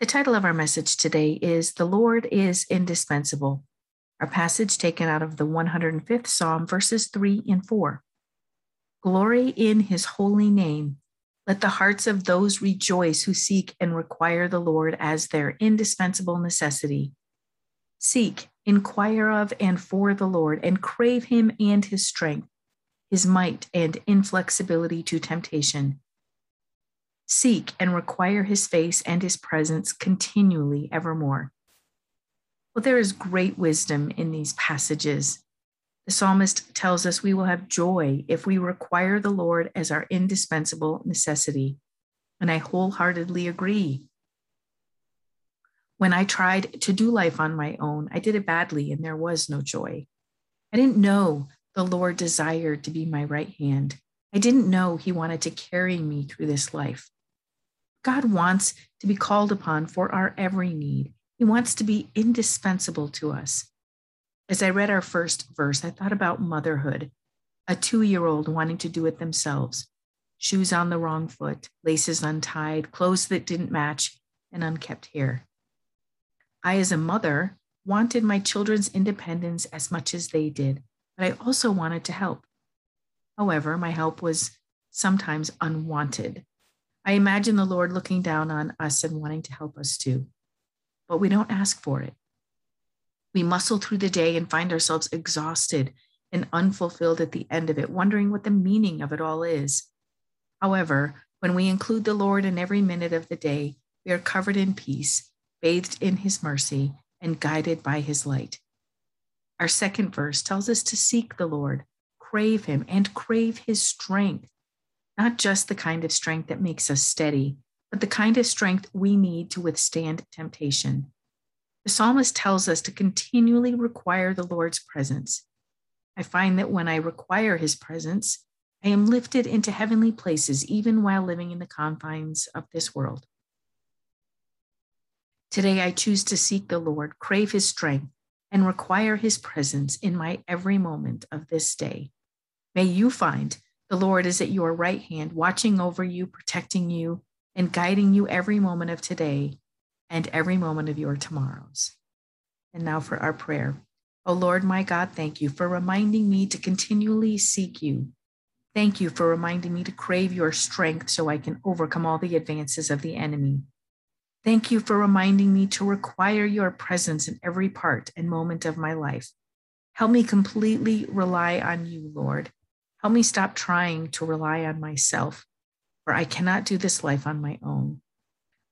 The title of our message today is The Lord is Indispensable. Our passage taken out of the 105th Psalm, verses 3 and 4. Glory in his holy name. Let the hearts of those rejoice who seek and require the Lord as their indispensable necessity. Seek, inquire of and for the Lord, and crave him and his strength, his might and inflexibility to temptation seek and require his face and his presence continually evermore. Well, there is great wisdom in these passages. The psalmist tells us we will have joy if we require the Lord as our indispensable necessity. And I wholeheartedly agree. When I tried to do life on my own, I did it badly and there was no joy. I didn't know the Lord desired to be my right hand. I didn't know he wanted to carry me through this life. God wants to be called upon for our every need. He wants to be indispensable to us. As I read our first verse, I thought about motherhood, a two year old wanting to do it themselves shoes on the wrong foot, laces untied, clothes that didn't match, and unkept hair. I, as a mother, wanted my children's independence as much as they did, but I also wanted to help. However, my help was sometimes unwanted. I imagine the Lord looking down on us and wanting to help us too, but we don't ask for it. We muscle through the day and find ourselves exhausted and unfulfilled at the end of it, wondering what the meaning of it all is. However, when we include the Lord in every minute of the day, we are covered in peace, bathed in his mercy, and guided by his light. Our second verse tells us to seek the Lord, crave him, and crave his strength not just the kind of strength that makes us steady, but the kind of strength we need to withstand temptation. The psalmist tells us to continually require the Lord's presence. I find that when I require his presence, I am lifted into heavenly places, even while living in the confines of this world. Today, I choose to seek the Lord, crave his strength, and require his presence in my every moment of this day. May you find the Lord is at your right hand, watching over you, protecting you, and guiding you every moment of today and every moment of your tomorrows. And now for our prayer. O oh Lord, my God, thank you for reminding me to continually seek you. Thank you for reminding me to crave your strength so I can overcome all the advances of the enemy. Thank you for reminding me to require your presence in every part and moment of my life. Help me completely rely on you, Lord Help me stop trying to rely on myself, for I cannot do this life on my own.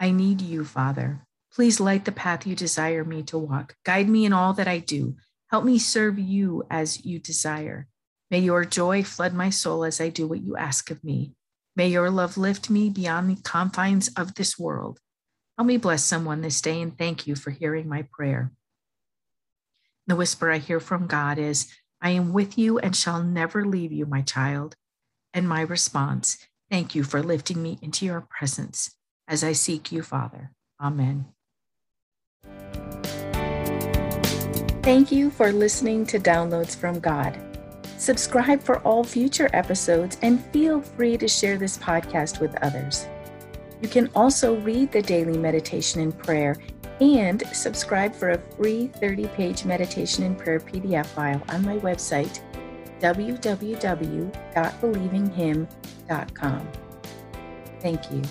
I need you, Father. Please light the path you desire me to walk. Guide me in all that I do. Help me serve you as you desire. May your joy flood my soul as I do what you ask of me. May your love lift me beyond the confines of this world. Help me bless someone this day and thank you for hearing my prayer. The whisper I hear from God is I am with you and shall never leave you, my child. And my response, thank you for lifting me into your presence as I seek you, Father. Amen. Thank you for listening to Downloads from God. Subscribe for all future episodes and feel free to share this podcast with others. You can also read the daily meditation and prayer and subscribe for a free 30 page meditation and prayer PDF file on my website, www.believinghim.com. Thank you.